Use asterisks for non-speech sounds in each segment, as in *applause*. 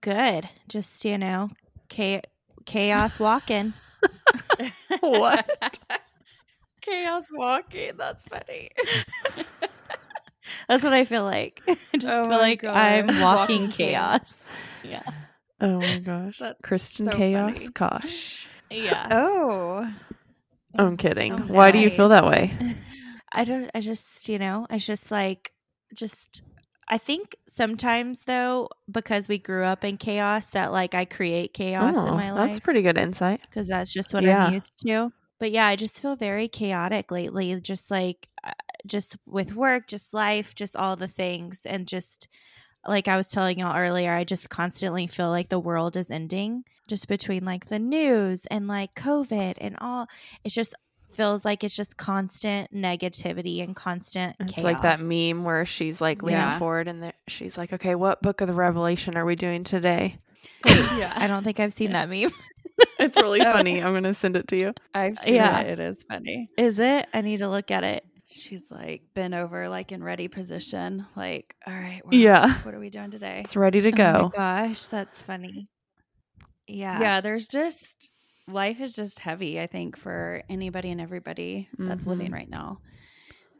Good. Just, you know, cha- chaos walking. *laughs* What? *laughs* Chaos walking. That's funny. *laughs* That's what I feel like. I just Oh feel like God. I'm Walking walking chaos. chaos. Yeah. Oh my gosh. That's Kristen so Chaos. funny. Gosh. Yeah. Oh. I'm kidding. Oh, Why do you feel that way? I don't, I just, you know, I just like, just, I think sometimes though, because we grew up in chaos, that like I create chaos in my life. that's pretty good insight. because that's just what Yeah. I'm used to. But yeah, I just feel very chaotic lately, just like, uh, just with work, just life, just all the things. And just like I was telling y'all earlier, I just constantly feel like the world is ending just between like the news and like COVID and all. It's just feels like it's just constant negativity and constant It's chaos. like that meme where she's like leaning Yeah. forward and the, she's like, okay, what book of the Revelation are we doing today? *laughs* yeah. I don't think I've seen that meme. *laughs* It's really *laughs* funny. I'm going to send it to you. I've seen Yeah. it. It is funny. Is it? I need to look at it. She's like been over, like in ready position. Like, all right, well, Yeah. What are we doing today? It's ready to Oh go. my gosh, that's funny. Yeah. Yeah, there's just life is just heavy. I think for anybody and everybody that's living Mhm. right now.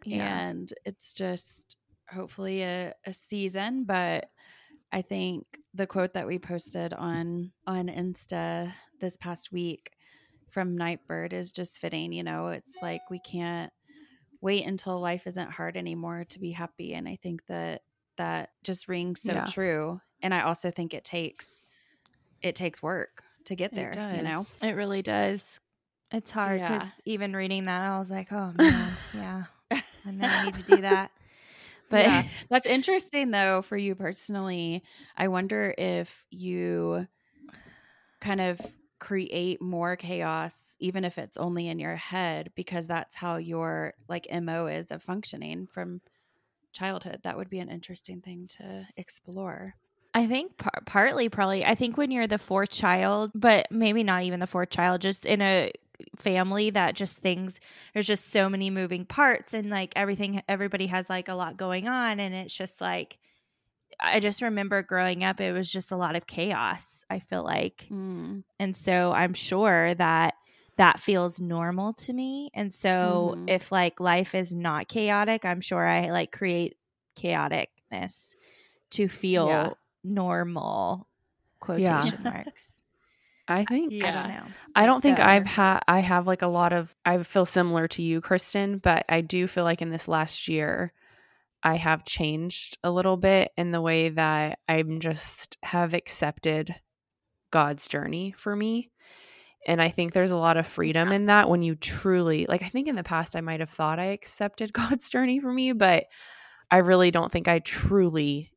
Yeah. and it's just hopefully a, a season but i think the quote that we posted on on insta this past week from Nightbirde is just fitting you know it's like we can't wait until life isn't hard anymore to be happy and i think that that just rings so Yeah. true and i also think it takes it takes work to get there you know. It really does. It's hard Yeah. because even reading that, I was like, oh *laughs* man, yeah, I know I need to do that. *laughs* But Yeah. *laughs* That's interesting though for you personally. I wonder if you kind of create more chaos even if it's only in your head because that's how your like MO is of functioning from childhood. That would be an interesting thing to explore. I think par- partly, probably, I think when you're the fourth child, but maybe not even the fourth child, just in a family that just things, there's just so many moving parts and like everything, everybody has like a lot going on. And it's just like, I just remember growing up, it was just a lot of chaos, I feel like. Mm. And so I'm sure that that feels normal to me. And so Mhm. if like life is not chaotic, I'm sure I like create chaoticness to feel Yeah. Normal quotation *laughs* marks. I think I don't know. I don't think I've had I have like a lot of I feel similar to you, Kristen, but I do feel like in this last year I have changed a little bit in the way that I'm just have accepted God's journey for me. And I think there's a lot of freedom in that when you truly like I think in the past I might have thought I accepted *laughs* God's journey for me, but I really don't think I truly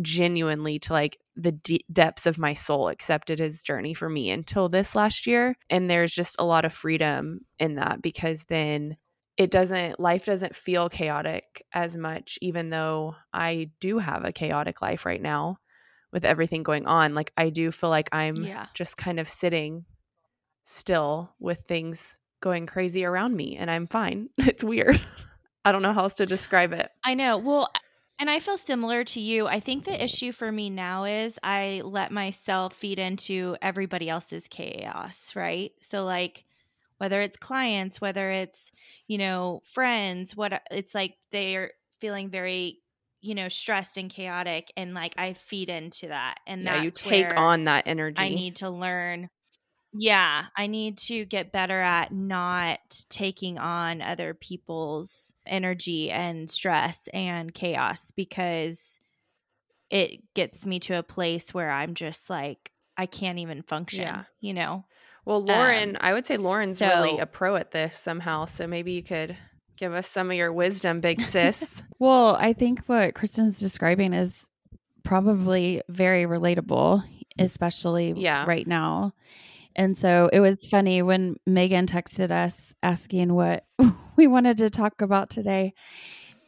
genuinely to like the d- depths of my soul accepted his journey for me until this last year and there's just a lot of freedom in that because then it doesn't life doesn't feel chaotic as much even though I do have a chaotic life right now with everything going on like I do feel like I'm Yeah. just kind of sitting still with things going crazy around me and I'm fine *laughs* it's weird *laughs* I don't know how else to describe it I know. Well, and I feel similar to you. I think the issue for me now is I let myself feed into everybody else's chaos, right? So like whether it's clients, whether it's, you know, friends, what it's like they're feeling very, you know, stressed and chaotic and like I feed into that. And yeah you take on that energy I need to learn. Yeah, I need to get better at not taking on other people's energy and stress and chaos because it gets me to a place where I'm just like I can't even function, Yeah. you know. Well, Lauren, Um, I would say Lauren's really a pro at this somehow. So maybe you could give us some of your wisdom, big sis. *laughs* Well, I think what Kristen's describing is probably very relatable especially Yeah. right now. And so it was funny when Megan texted us asking what *laughs* we wanted to talk about today.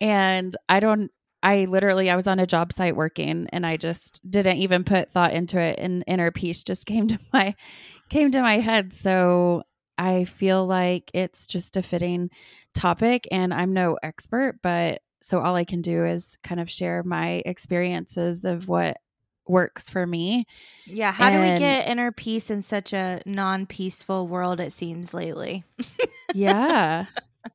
And I don't I literally I was on a job site working and I just didn't even put thought into it and inner peace just *laughs* came to my came to my head. So I feel like it's just a fitting topic and I'm no expert, but so all I can do is kind of share my experiences of what works for me. Yeah. How do we get inner peace in such a non peaceful world, it seems lately? Yeah.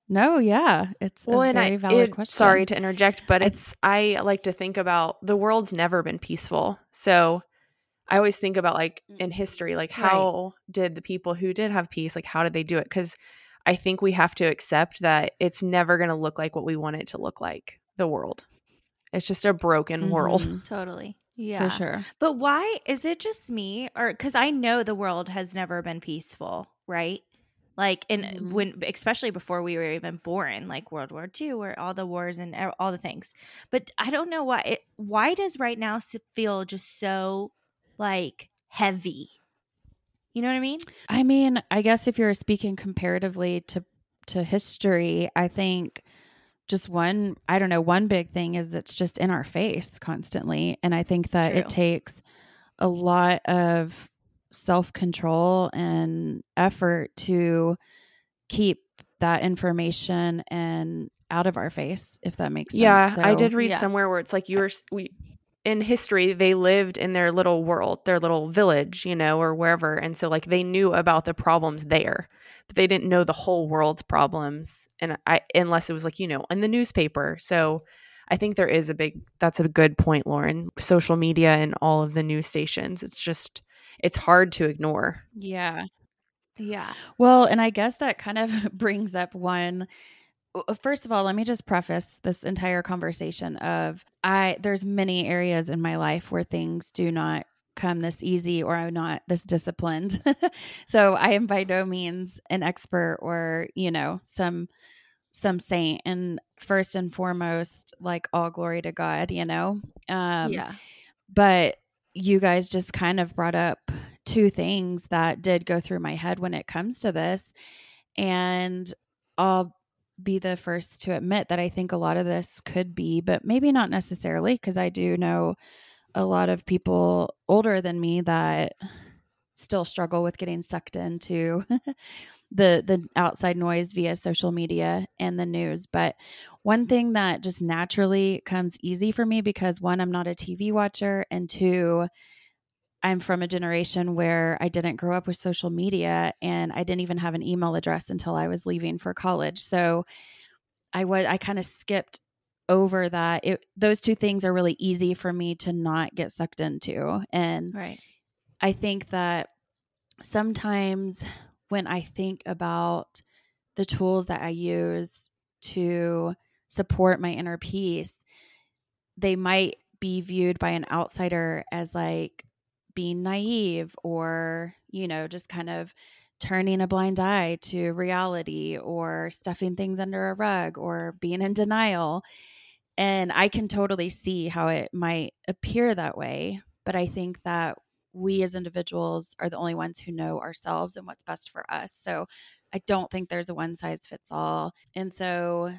no, yeah. It's Well, a and very I valid it- question. sorry to interject, but it's I like to think about the world's never been peaceful. So I always think about like in history, like Right. how did the people who did have peace, like how did they do it? Because I think we have to accept that it's never going to look like what we want it to look like. The world, it's just a broken world. Mhm. Totally. Yeah. For sure. But why is it just me or cuz I know the world has never been peaceful, right? Like in Mhm. when especially before we were even born, like World War II where all the wars and all the things. But I don't know why it why does right now feel just so like heavy? You know what I mean? I mean, I guess if you're speaking comparatively to to history, I think just one, I don't know, one big thing is it's just in our face constantly, and I think that True. it takes a lot of self-control and effort to keep that information and out of our face if that makes sense. Yeah, I did read Yeah. somewhere where it's like you were we in history they lived in their little world, their little village, you know, or wherever, and so like they knew about the problems there, but they didn't know the whole world's problems, and I unless it was like you know in the newspaper. So I think there is a big that's a good point, Lauren. Social media and all of the news stations, it's just it's hard to ignore. Yeah. Yeah. Well, and I guess that kind of *laughs* brings up one w- first of all, let me just preface this entire conversation of I there's many areas in my life where things do not come this easy or I'm not this disciplined. *laughs* so I am by no means an expert or, you know, some some saint and first and foremost like all glory to God, you know. Um yeah. but you guys just kind of brought up two things that did go through my head when it comes to this. And I'll be the first to admit that I think a lot of this could be, but maybe not necessarily, because I do know a lot of people older than me that still struggle with getting sucked into *laughs* the the outside noise via social media and the news. But one thing that just naturally comes easy for me because one I'm not a TV watcher and two I'm from a generation where I didn't grow up with social media and I didn't even have an email address until I was leaving for college. So I was I kind of skipped over that. It those two things are really easy for me to not get sucked into. And Right. I think that sometimes when I think about the tools that I use to support my inner peace, they might be viewed by an outsider as like being naive or, you know, just kind of turning a blind eye to reality or stuffing things under a rug or being in denial. And I can totally see how it might appear that way. But I think that we as individuals are the only ones who know ourselves and what's best for us. So I don't think there's a one size fits all. And so,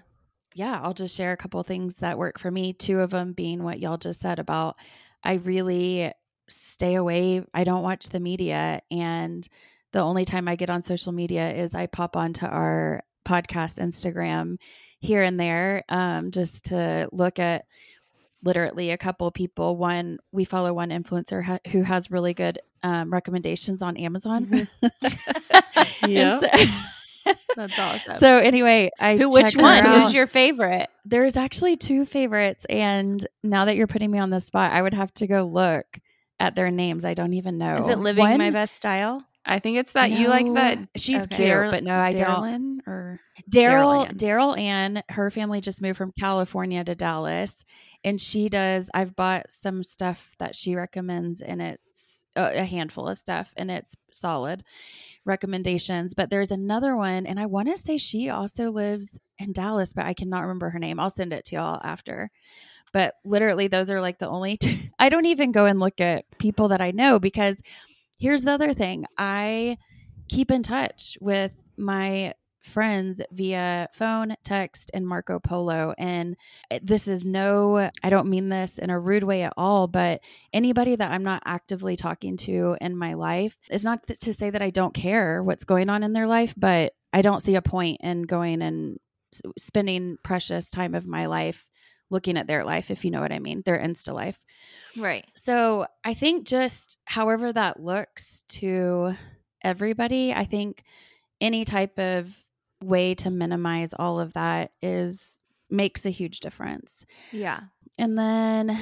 yeah, I'll just share a couple things that work for me. Two of them being what y'all just said about I really stay away. I don't watch the media. And the only time I get on social media is I pop onto our podcast Instagram here and there um, just to look at literally a couple people. One, we follow one influencer ha- who has really good um, recommendations on Amazon. *laughs* And Yeah. so, *laughs* That's awesome. so anyway, I Who which one? out. Who's your favorite? There's actually two favorites, and now that you're putting me on the spot, I would have to go look at their names. I don't even know. Is it living One- my best style? I think it's that you like that. She's Okay. cute, Dar- but no, I don't. Or Daryl Daryl Ann. Her family just moved from California to Dallas, and she does. I've bought some stuff that she recommends, and it's a, a handful of stuff, and it's solid recommendations. But there's another one, and I want to say she also lives in Dallas, but I cannot remember her name. I'll send it to y'all after. But literally, those are like the only. *laughs* I don't even go and look at people that I know because here's the other thing I keep in touch with my friends via phone, text, and Marco Polo. And eh, this is no, I don't mean this in a rude way at all, but anybody that I'm not actively talking to in my life, it's not to say that I don't care what's going on in their life, but I don't see a point in going and spending precious time of my life looking at their life, if you know what I mean, their Insta life. Right. So I think just however that looks to everybody, I think any type of way to minimize all of that is makes a huge difference. Yeah. And then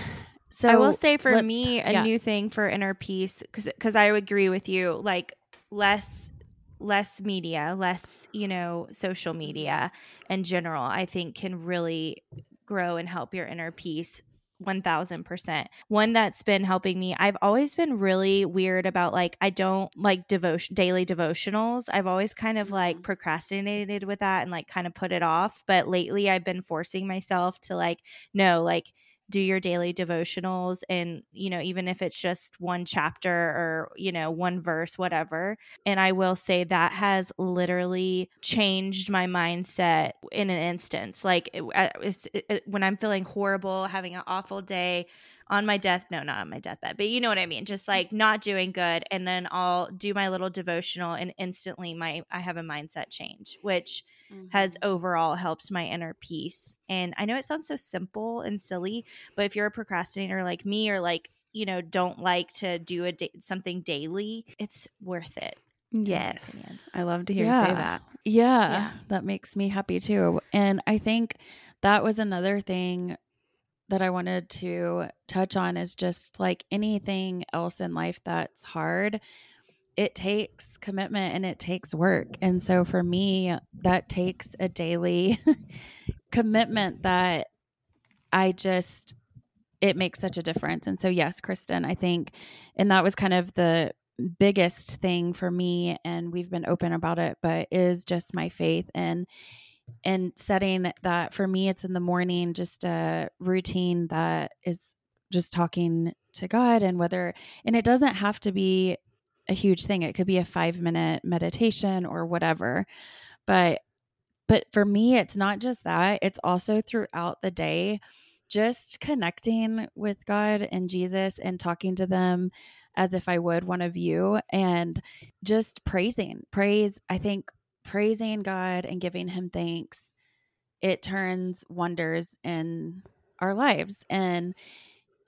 so I will say for me a yeah. new thing for inner peace cuz cuz I agree with you like less less media, less, you know, social media in general I think can really grow and help your inner peace 1000%. One that's been helping me, I've always been really weird about like I don't like devotion daily devotionals. I've always kind of like Mhm. procrastinated with that and like kind of put it off, but lately I've been forcing myself to like no, like do your daily devotionals and you know even if it's just one chapter or you know one verse whatever. And i will say that has literally changed my mindset in an instance. Like it, uh, it, when i'm feeling horrible having an awful day on my death no not on my deathbed but you know what i mean just like not doing good and then i'll do my little devotional and instantly my i have a mindset change which has Mm-hmm. overall helped my inner peace. And I know it sounds so simple and silly, but if you're a procrastinator like me or like, you know, don't like to do a da- something daily, it's worth it. Yes. I love to hear you say that. Yeah, Yeah. that makes me happy too. And I think that was another thing that I wanted to touch on is just like anything else in life that's hard, it takes commitment and it takes work. And so for me, that takes a daily *laughs* commitment that I just it makes such a difference. And so yes, Kristen, I think and that was kind of the biggest thing for me and we've been open about it, but is just my faith and and setting that for me it's in the morning just a routine that is just talking to God and whether and it doesn't have to be a huge thing. It could be a 5 minute meditation or whatever. But but for me it's not just that, it's also throughout the day just connecting with God and Jesus and talking to them as if I would one of you and just praising. Praise, I think praising God and giving him thanks, it turns wonders in our lives. And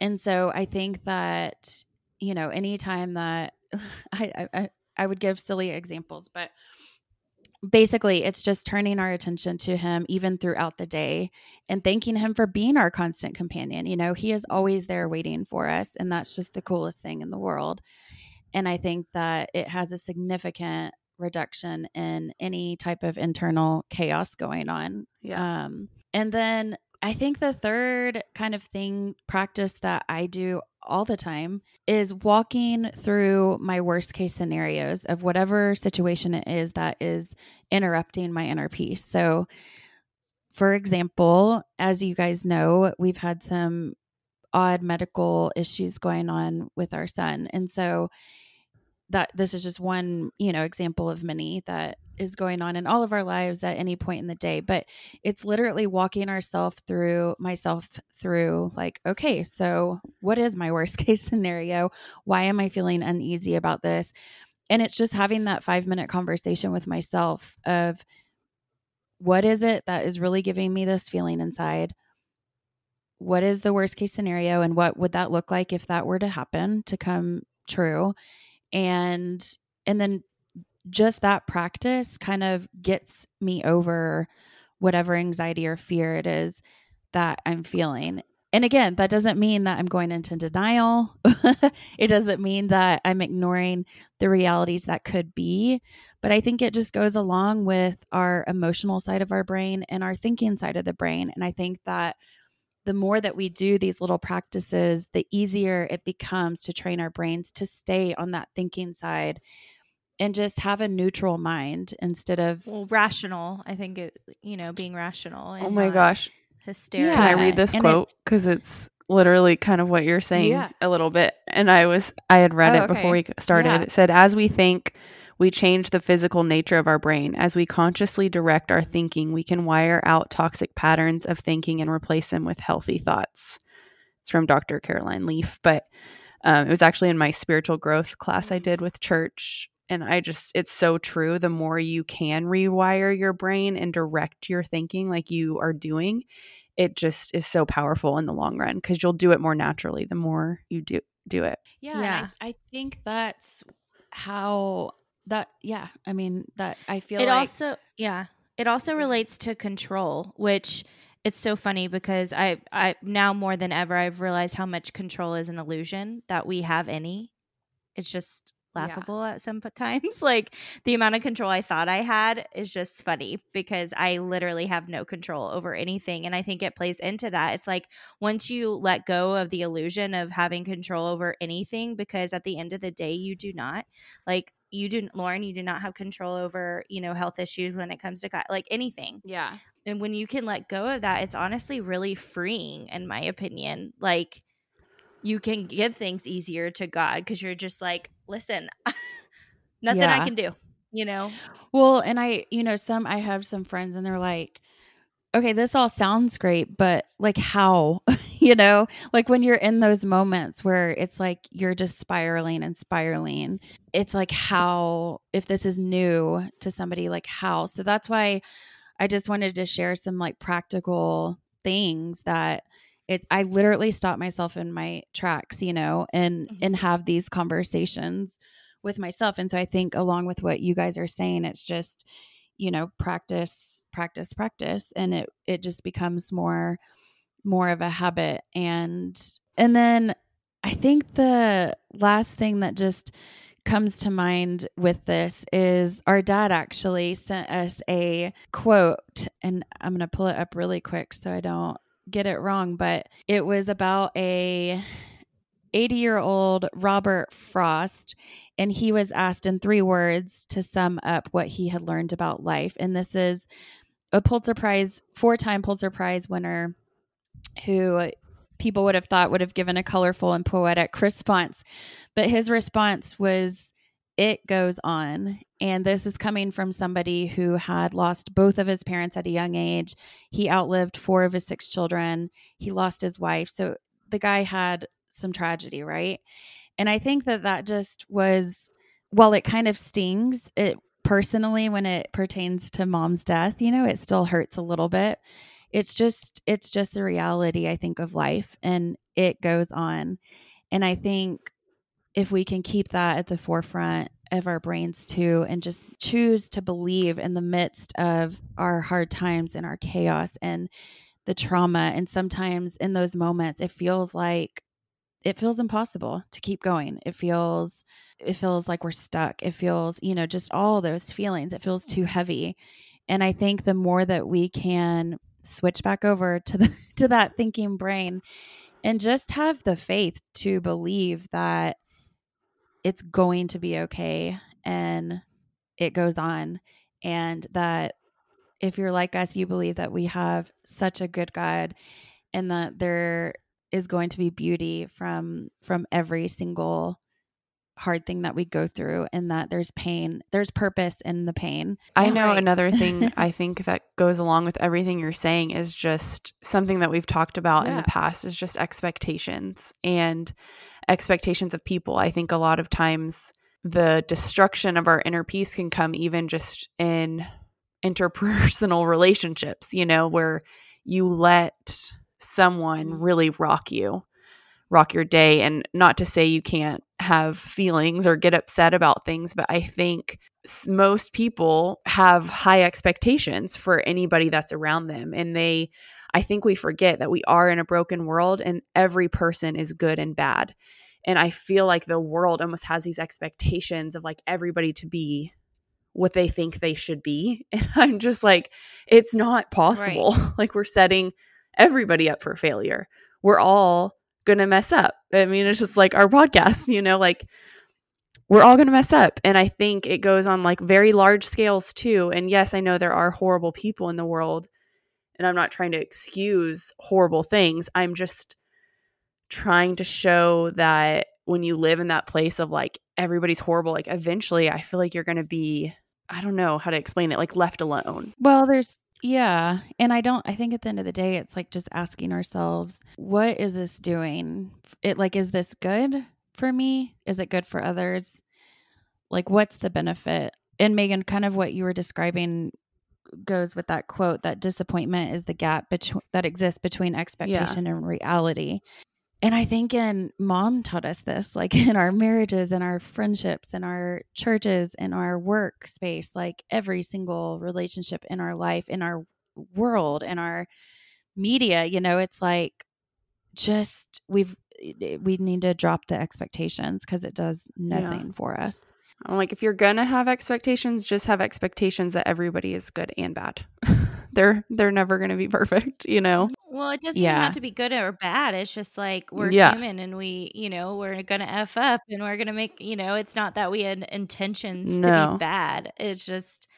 and so I think that, you know, anytime that *laughs* I I, I would give silly examples, but basically it's just turning our attention to him even throughout the day and thanking him for being our constant companion you know he is always there waiting for us and that's just the coolest thing in the world and i think that it has a significant reduction in any type of internal chaos going on Yeah. um, and then I think the third kind of thing, practice that I do all the time is walking through my worst case scenarios of whatever situation it is that is interrupting my inner peace. So, for example, as you guys know, we've had some odd medical issues going on with our son. And so, that this is just one, you know, example of many that is going on in all of our lives at any point in the day. But it's literally walking ourselves through myself through like okay so what is my worst *laughs* case scenario? Why am i feeling uneasy about this? And it's just having that 5 minute conversation with myself of what is it that is really giving me this feeling inside? What is the worst case scenario and what would that look like if that were to happen to come true and and then just that practice kind of gets me over whatever anxiety or fear it is that I'm feeling. And again, that doesn't mean that I'm going into denial. *laughs* it doesn't mean that I'm ignoring the realities that could be. But I think it just goes along with our emotional side of our brain and our thinking side of the brain. And I think that the more that we do these little practices, the easier it becomes to train our brains to stay on that thinking side and just have a neutral mind instead of Well, rational, I think it, you know, being rational. Oh and Oh my gosh. hysterical. Can I read this and quote? Because it's literally kind of what you're saying Yeah. a little bit. And I was, I had read Oh, it before we started. Yeah. It said, as we think, we change the physical nature of our brain. As we consciously direct our thinking, we can wire out toxic patterns of thinking and replace them with healthy thoughts. It's from Dr. Caroline Leaf, but um, it was actually in my spiritual growth class I did with church. And I just, it's so true. The more you can rewire your brain and direct your thinking like you are doing, it just is so powerful in the long run because you'll do it more naturally the more you do do it. Yeah, Yeah. I, I think that's how that. Yeah, I mean that. I feel it like also yeah it also relates to control which it's so funny because i i now more than ever i've realized how much control is an illusion that we have any it's just Yeah. laughable at some times *laughs* like the amount of control i thought i had is just funny because i literally have no control over anything and i think it plays into that it's like once you let go of the illusion of having control over anything because at the end of the day you do not like you do lauren you do not have control over you know health issues when it comes to God, like anything. Yeah, and when you can let go of that it's honestly really freeing in my opinion. Like you can give things easier to god because you're just like listen *laughs* nothing i can do you know? Well, and I, you know, some I have some friends and they're like, okay, this all sounds great, but like how? *laughs* *laughs* you know, like when you're in those moments where it's like you're just spiraling and spiraling, it's like how, if this is new to somebody, like how? So that's why I just wanted to share some like practical things that it I literally stop myself in my tracks, you know, and Mhm. and have these conversations with myself. And so I think along with what you guys are saying, it's just, you know, practice, practice, practice. And it it just becomes more more of a habit. And and then I think the last thing that just comes to mind with this is our dad actually sent us a quote and I'm going to pull it up really quick so I don't get it wrong but it was about a 80 year old Robert Frost and he was asked in three words to sum up what he had learned about life and this is a Pulitzer Prize four time Pulitzer Prize winner who people would have thought would have given a colorful and poetic response. But his response was it goes on. And this is coming from somebody who had lost both of his parents at a young age. He outlived four of his six children. He lost his wife. So the guy had some tragedy right? And i think that that just was while it kind of stings it personally when it pertains to mom's death you know it still hurts a little bit it's just it's just the reality i think of life and it goes on and i think if we can keep that at the forefront of our brains too and just choose to believe in the midst of our hard times and our chaos and the trauma and sometimes in those moments it feels like it feels impossible to keep going. It feels it feels like we're stuck. It feels you know just all those feelings it feels too heavy and i think the more that we can switch back over to the *laughs* to that thinking brain and just have the faith to believe that it's going to be okay and it goes on and that if you're like us you believe that we have such a good god and that there is going to be beauty from from every single hard thing that we go through and that there's pain there's purpose in the pain I know Right. another thing *laughs* I think that goes along with everything you're saying is just something that we've talked about in the past is just expectations and expectations of people. I think a lot of times the destruction of our inner peace can come even just in interpersonal *laughs* relationships, you know, where you let someone Mm. really rock you, rock your day. And not to say you can't have feelings or get upset about things, but I think most people have high expectations for anybody that's around them. And they, I think we forget that we are in a broken world and every person is good and bad. And I feel like the world almost has these expectations of like everybody to be what they think they should be. *laughs* And I'm just like, it's not possible. *laughs* Like, we're setting everybody up for failure. We're all going to mess up. I mean, it's just like our podcast, you know, like we're all going to mess up. And I think it goes on like very large scales too. And yes, I know there are horrible people in the world. and I'm not trying to excuse horrible things. I'm just trying to show that when you live in that place of like everybody's horrible, like eventually I feel like you're going to be I don't know how to explain it, like left alone. Well, there's yeah. And I don't I think at the end of the day it's like just asking ourselves, what is this doing? It like is this good for me? Is it good for others? Like what's the benefit? And Megan, kind of what you were describing goes with that quote that disappointment is the gap between that exists between expectation yeah. and reality. And I think in mom taught us this, like *laughs* in our marriages and our friendships and our churches and our workspace, like every single relationship in our life, in our world, in our media, you know, it's like just we've eh, eh, we need to drop the expectations because it does nothing yeah. for us. I'm like, if you're gonna have expectations, just have expectations that everybody is good and bad. *laughs* they're they're never gonna be *laughs* perfect, you know. Well, it doesn't yeah. have to be good or bad. It's just like we're yeah. human and we, you know, we're gonna f up and we're gonna make, you know, it's not that we had intentions no. to be bad. It's just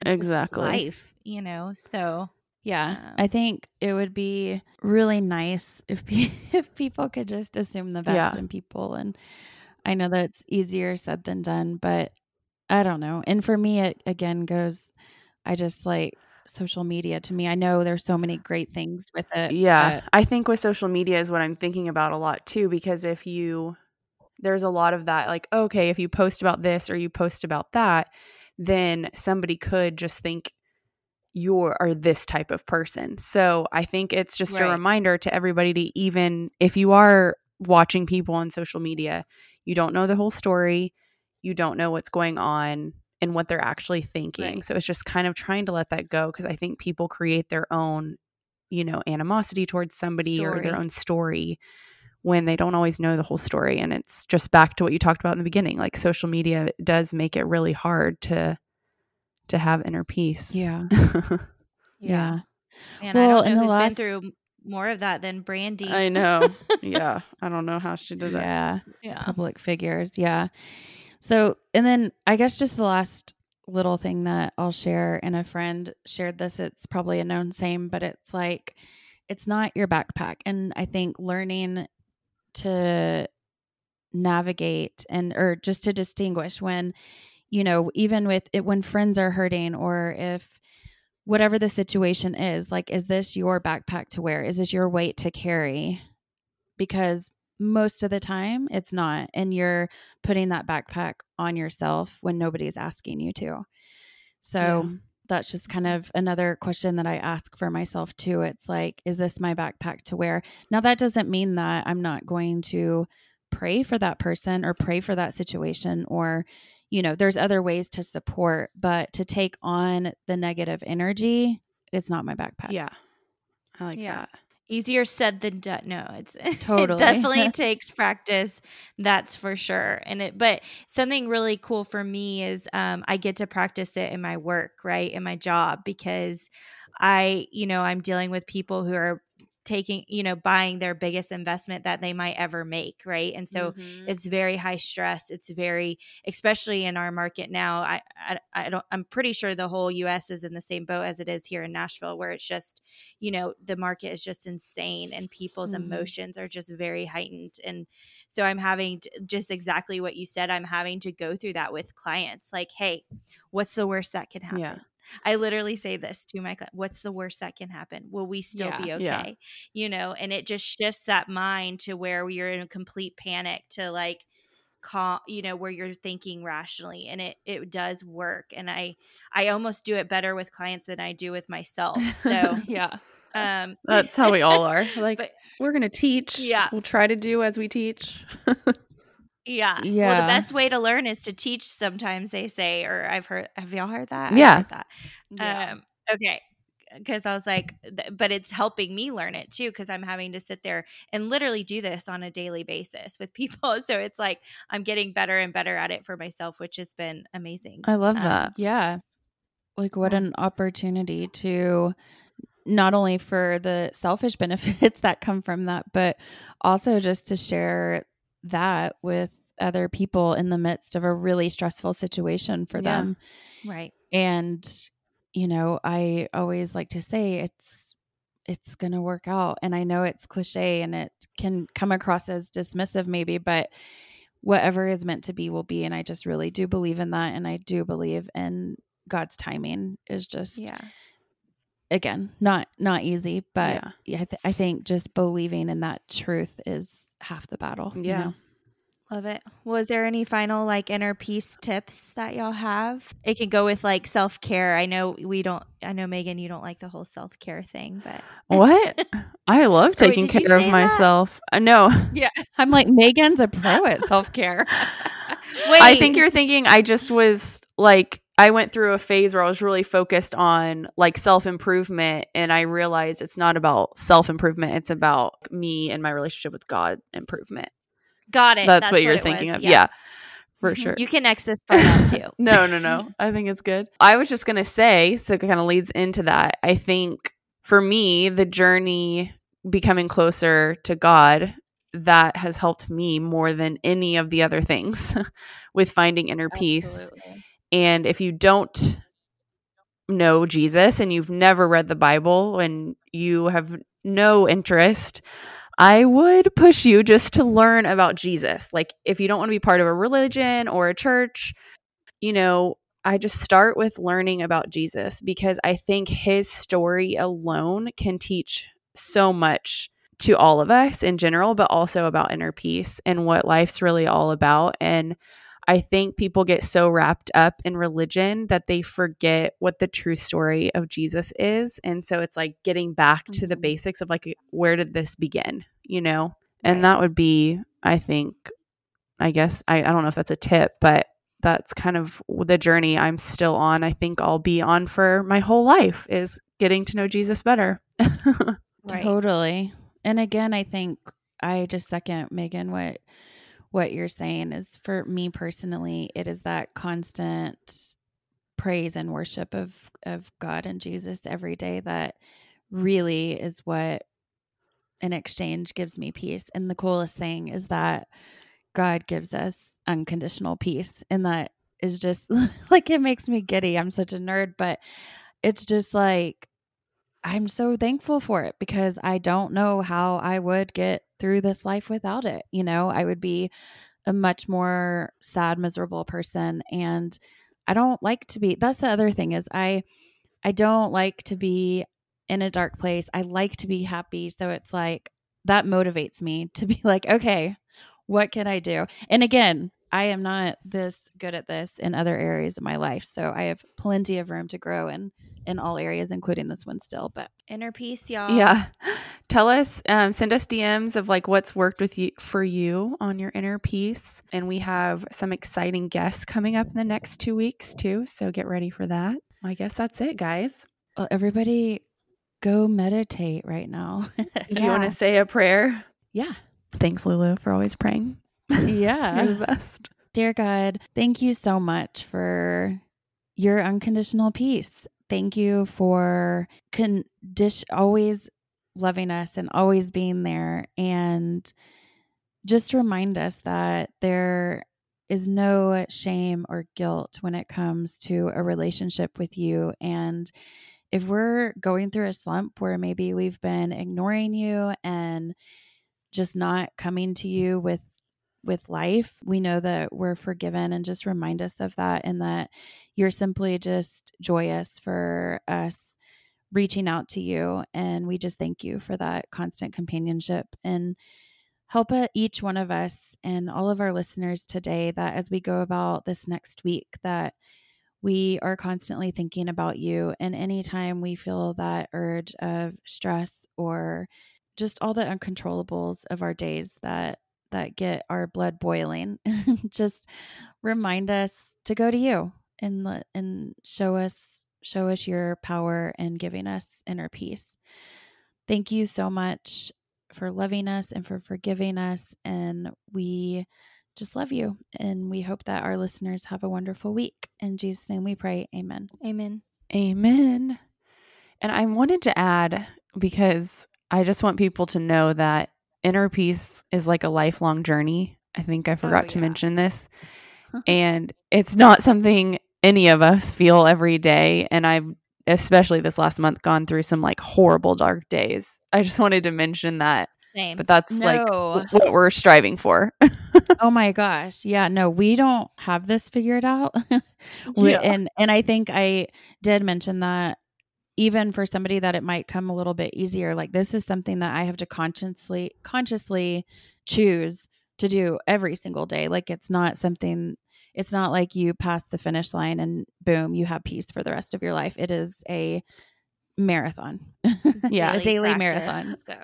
it's exactly just life, you know. So yeah, um, I think it would be really nice if pe- *laughs* if people could just assume the best yeah. in people and I know that's easier said than done, but I don't know. And for me, it again goes, I just like social media to me. I know there's so many great things with it. Yeah. I think with social media is what I'm thinking about a lot too, because if you, there's a lot of that, like, okay, if you post about this or you post about that, then somebody could just think you are this type of person. So I think it's just right. a reminder to everybody to even, if you are watching people on social media, you don't know the whole story. You don't know what's going on and what they're actually thinking. Right. So it's just kind of trying to let that go because I think people create their own, you know, animosity towards somebody story. or their own story when they don't always know the whole story. And it's just back to what you talked about in the beginning. Like social media does make it really hard to to have inner peace. Yeah. *laughs* yeah. And well, I don't know who's last... been through more of that than Brandy. I know. *laughs* yeah. I don't know how she did that. Yeah. Yeah. Public figures. Yeah. So, and then I guess just the last little thing that I'll share, and a friend shared this. It's probably a known same, but it's like, it's not your backpack. And I think learning to navigate and, or just to distinguish when, you know, even with it, when friends are hurting or if, whatever the situation is like is this your backpack to wear is this your weight to carry because most of the time it's not and you're putting that backpack on yourself when nobody's asking you to so yeah. that's just kind of another question that i ask for myself too it's like is this my backpack to wear now that doesn't mean that i'm not going to pray for that person or pray for that situation or you know, there's other ways to support, but to take on the negative energy, it's not my backpack. Yeah. I like yeah. that. Easier said than done. No, it's *laughs* totally it definitely *laughs* takes practice. That's for sure. And it, but something really cool for me is um, I get to practice it in my work, right, in my job, because I, you know, I'm dealing with people who are taking you know buying their biggest investment that they might ever make right and so mm-hmm. it's very high stress it's very especially in our market now I, I i don't i'm pretty sure the whole us is in the same boat as it is here in nashville where it's just you know the market is just insane and people's mm-hmm. emotions are just very heightened and so i'm having to, just exactly what you said i'm having to go through that with clients like hey what's the worst that can happen yeah I literally say this to my client, what's the worst that can happen? Will we still yeah, be okay? Yeah. You know, and it just shifts that mind to where you're in a complete panic to like call, you know, where you're thinking rationally and it it does work and I I almost do it better with clients than I do with myself. So, *laughs* yeah. Um that's how we all are. *laughs* Like but, we're going to teach. Yeah. We'll try to do as we teach. *laughs* Yeah. Yeah. Well, the best way to learn is to teach. Sometimes they say, or I've heard. Have y'all heard that? Yeah. Heard that. Yeah. Um, okay. Because I was like, but it's helping me learn it too. Because I'm having to sit there and literally do this on a daily basis with *laughs* people. So it's like I'm getting better and better at it for myself, which has been amazing. I love um, that. Yeah. Like what an opportunity to not only for the selfish *laughs* benefits that come from that, but also just to share that with other people in the midst of a really stressful situation for yeah. them. Right. And you know, I always like to say it's it's going to work out and I know it's cliche and it can come across as dismissive maybe, but whatever is meant to be will be and I just really do believe in that and I do believe in God's timing is just Yeah. again not not easy but Yeah. yeah, I, th- I think just believing in that truth is half the battle you Yeah. know? Love it. Was there any final like inner peace tips that y'all have? It can go with like self care. I know we don't. I know Megan, you don't like the whole self care thing, but *laughs* What? I love taking did you care of that? myself. Uh, no. *laughs* Yeah, I'm like megan's a pro at self-care *laughs* I think you're thinking I just was like I went through a phase where I was really focused on like self improvement and I realized it's not about self improvement, it's about me and my relationship with God improvement. got it. That's, what you're it thinking was. of. Yeah. for Mhm. sure. You can X this part out too. *laughs* no, no, no. I think it's good. I was just going to say, so it kind of leads into that. I think for me, the journey becoming closer to God, that has helped me more than any of the other things *laughs* with finding inner peace. And if you don't know Jesus and you've never read the Bible and you have no interest, I would push you just to learn about Jesus. Like, if you don't want to be part of a religion or a church, you know, I just start with learning about Jesus because I think his story alone can teach so much to all of us in general, but also about inner peace and what life's really all about. And I think people get so wrapped up in religion that they forget what the true story of Jesus is. And so it's like getting back to the Mhm. basics of like, where did this begin, you know? And Right. that would be, I think, I guess, I, I don't know if that's a tip, but that's kind of the journey I'm still on. I think I'll be on for my whole life is getting to know Jesus better. *laughs* Right. Totally. And again, I think I just second Megan what what you're saying is for me personally, it is that constant praise and worship of of God and Jesus every day that really is what in exchange gives me peace. And the coolest thing is that God gives us unconditional peace. And that is just *laughs* like it makes me giddy. I'm such a nerd, but it's just like I'm so thankful for it because I don't know how I would get through this life without it. You know, I would be a much more sad, miserable person. And I don't like to be that's the other thing is I I don't like to be in a dark place. I like to be happy. So it's like that motivates me to be *laughs* like, okay, what can I do? And again, I am not this good at this in other areas of my life. So I have plenty of room to grow in in all areas, including this one still. But Inner peace, y'all. Yeah. *laughs* Tell us, um, send us DMs of like what's worked with you for you on your inner peace. And we have some exciting guests coming up in the next two weeks too. So get ready for that. I guess that's it, guys. well, everybody go meditate right now. *laughs* Do you want to say a prayer? yeah. Thanks, Lulu, for always praying. *laughs* You're Yeah. the best. Dear God, thank you so much for your unconditional peace. Thank you for always loving us and always being there and just remind us that there is no shame or guilt when it comes to a relationship with you. And if we're going through a slump where maybe we've been ignoring you and just not coming to you with with life we know that we're forgiven and just remind us of that and that you're simply just joyous for us reaching out to you and we just thank you for that constant companionship and help each one of us and all of our listeners today that as we go about this next week that we are constantly thinking about you and anytime we feel that urge of stress or just all the uncontrollables of our days that that get our blood boiling *laughs* just remind us to go to you and let and show us show us your power and giving us inner peace thank you so much for loving us and for forgiving us and we just love you and we hope that our listeners have a wonderful week in jesus name we pray amen Amen. Amen. And I wanted to add because I just want people to know that inner peace is like a lifelong journey. I think I forgot oh, to yeah. mention this. and it's not something any of us feel every day. And I've especially this last month, gone through some like horrible dark days. I just wanted to mention that. Same. But that's No. like what we're striving for. *laughs* oh my gosh. Yeah, no, we don't have this figured out. *laughs* We- Yeah. And and I think I did mention that even for somebody that it might come a little bit easier, like this is something that I have to consciously consciously choose to do every single day. Like it's not something it's not like you pass the finish line and boom, you have peace for the rest of your life. It is a marathon. *laughs* *laughs* Yeah. a daily practice. marathon. So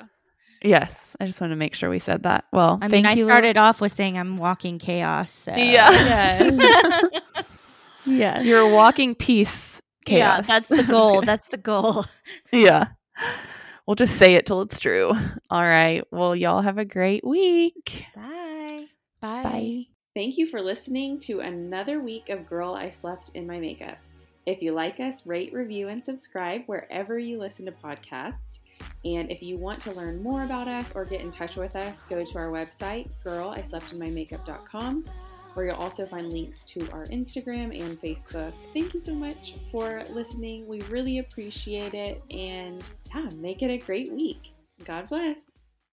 yes, I just want to make sure we said that. Well, I mean, I you. started off with saying I'm walking chaos. So. Yeah. *laughs* yeah. You're a walking peace Yeah, chaos. that's the *laughs* goal. That's the goal. yeah. We'll just say it till it's true. All right. Well, y'all have a great week. Bye. Bye. Thank you for listening to another week of Girl I Slept in My Makeup. If you like us, rate, review, and subscribe wherever you listen to podcasts. And if you want to learn more about us or get in touch with us, go to our website, girlisleptinmymakeup.com, where you'll also find links to our Instagram and Facebook. Thank you so much for listening. We really appreciate it. And yeah, make it a great week. God bless.